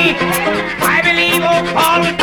I believe oh, old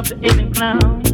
up the even clown.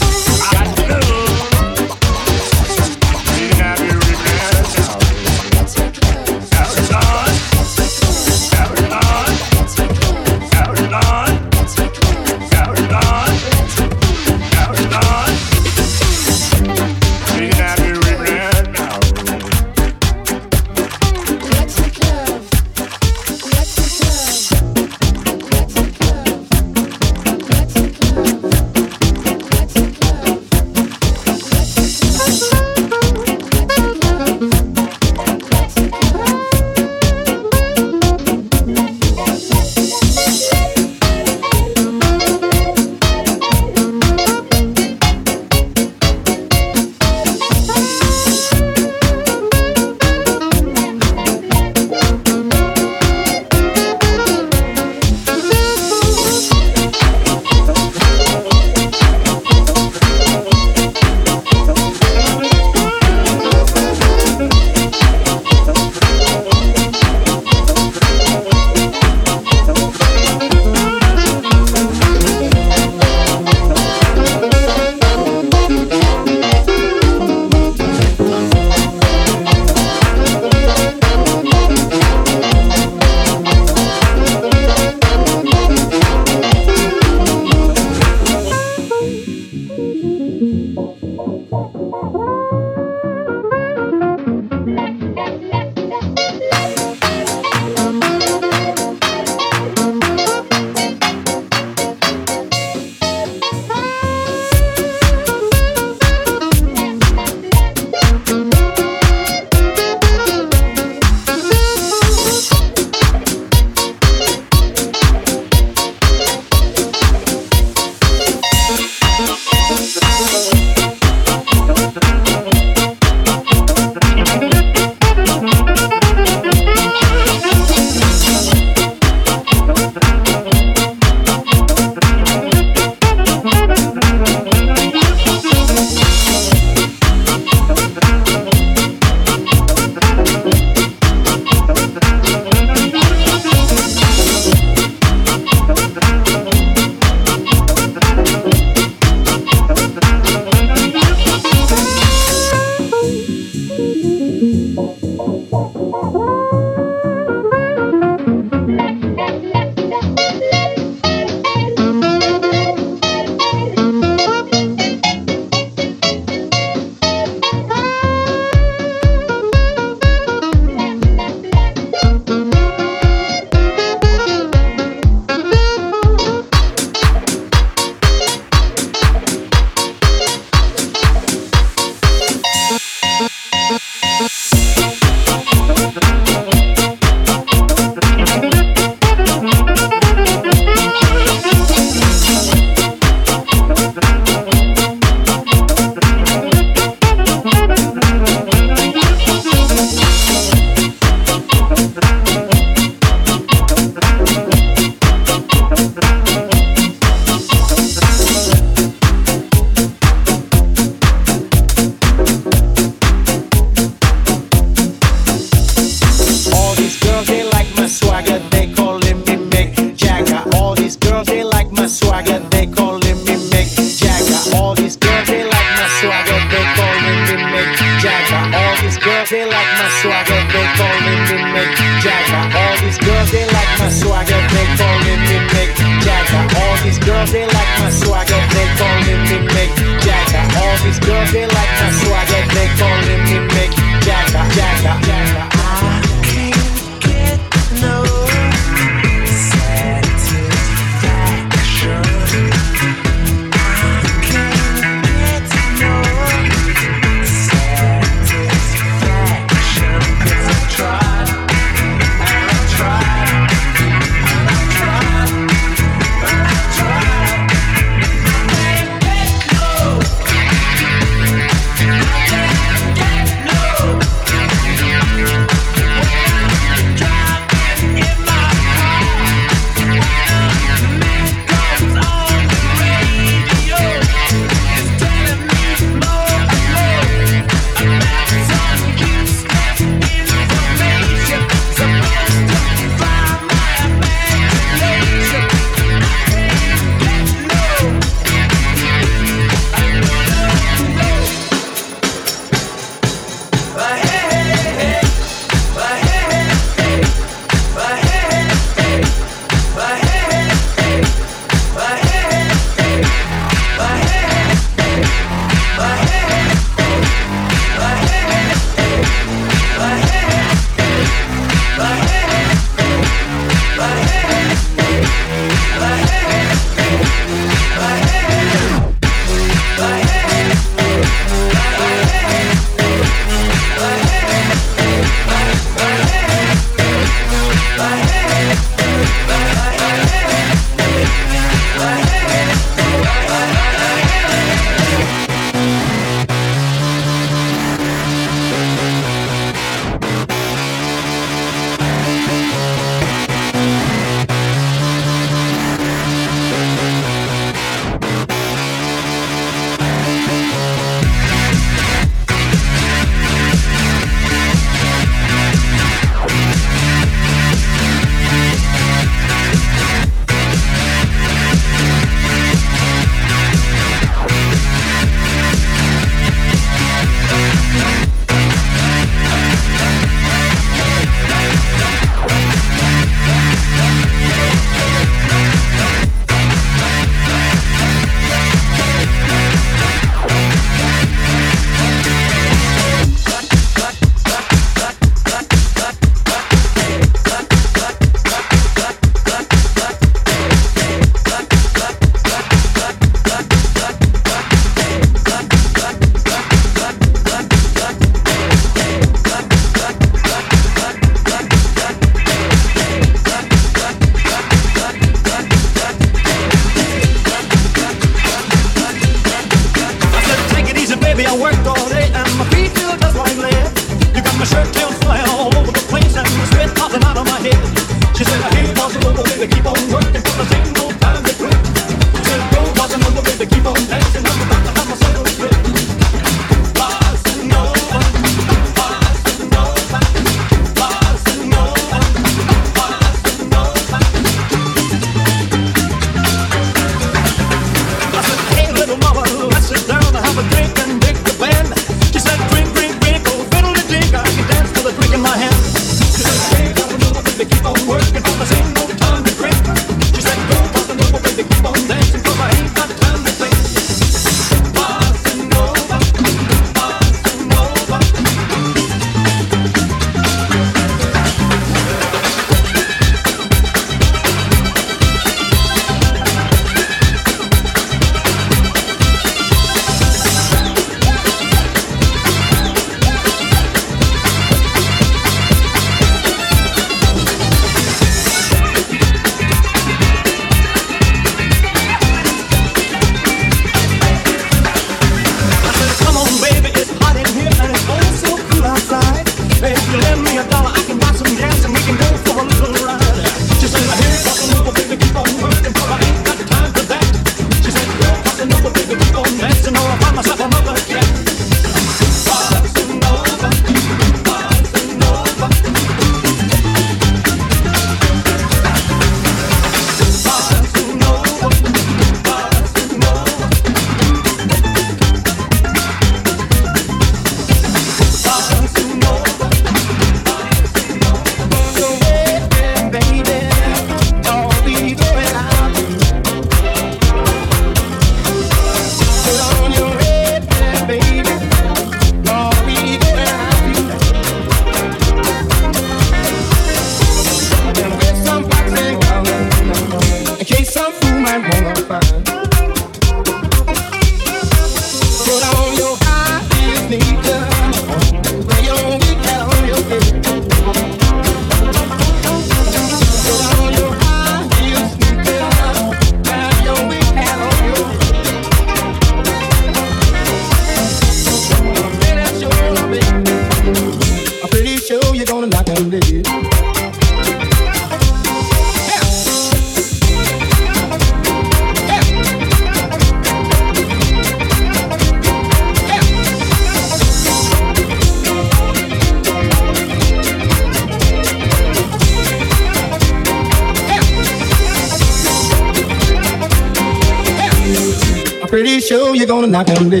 Sure you're gonna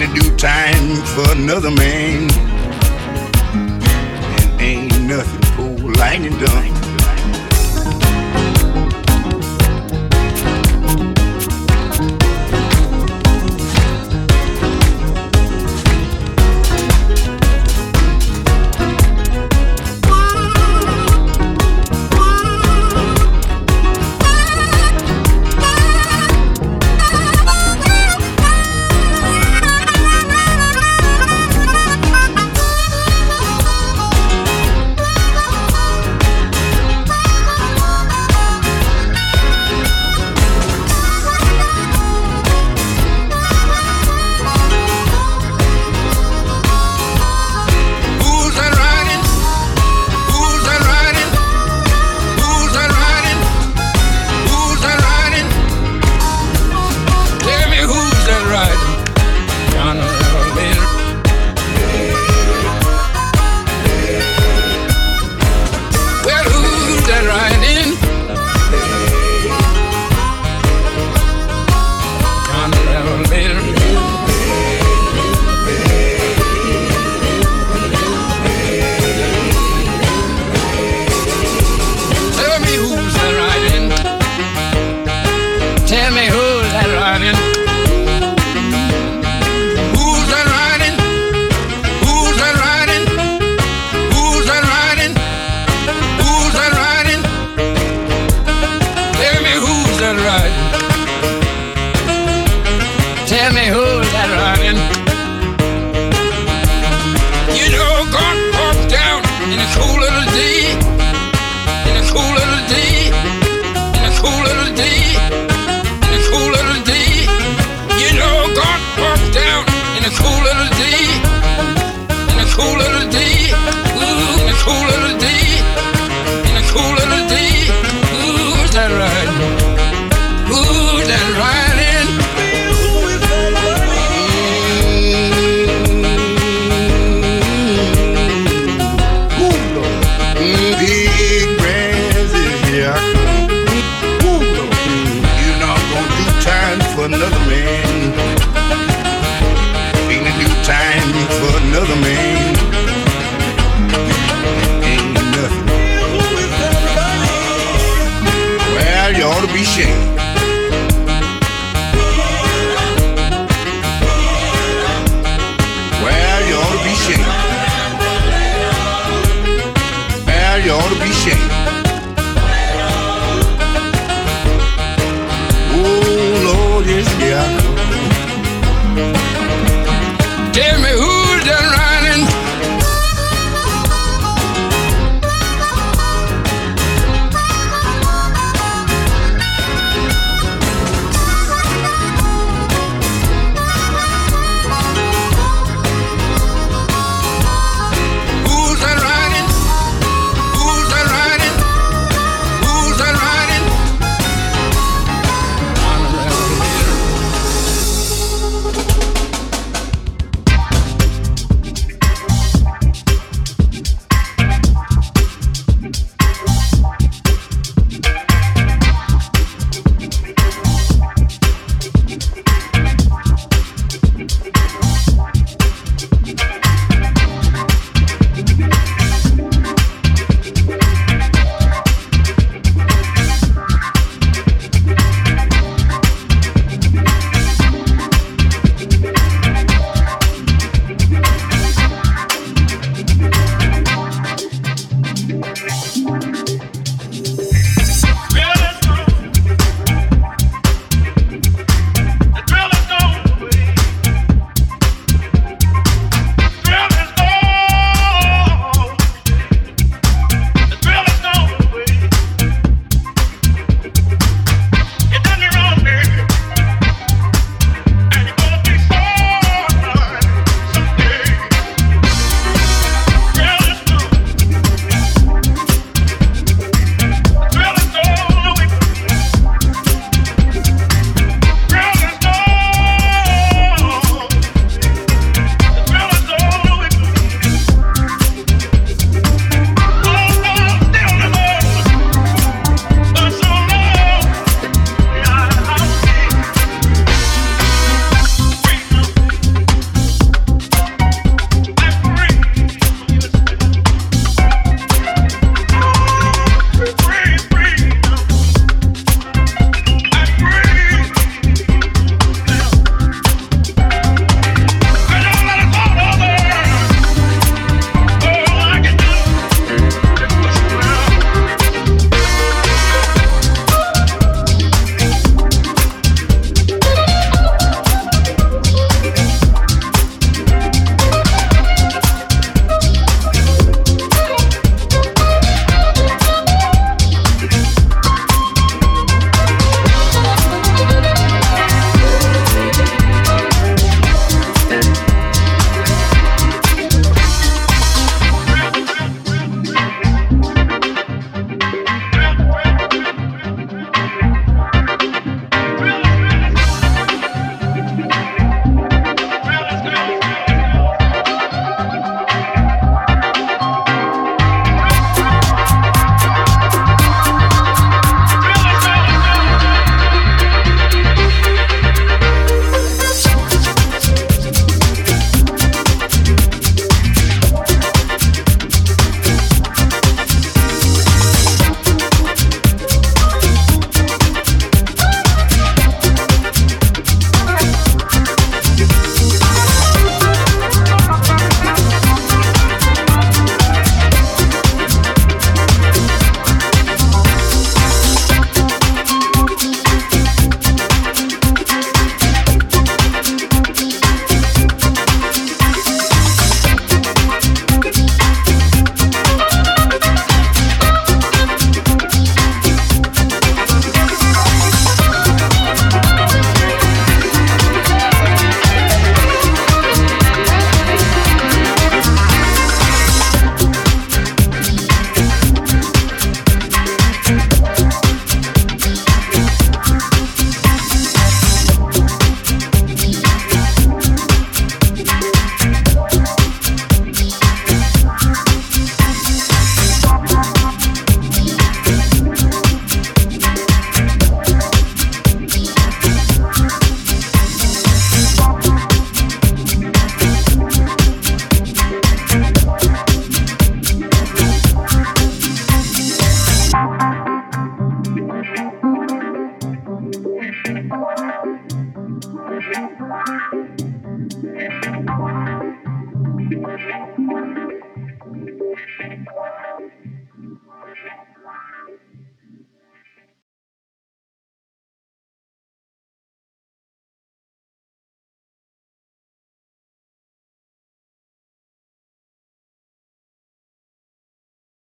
to due time for another man. And ain't nothing cool lightning done.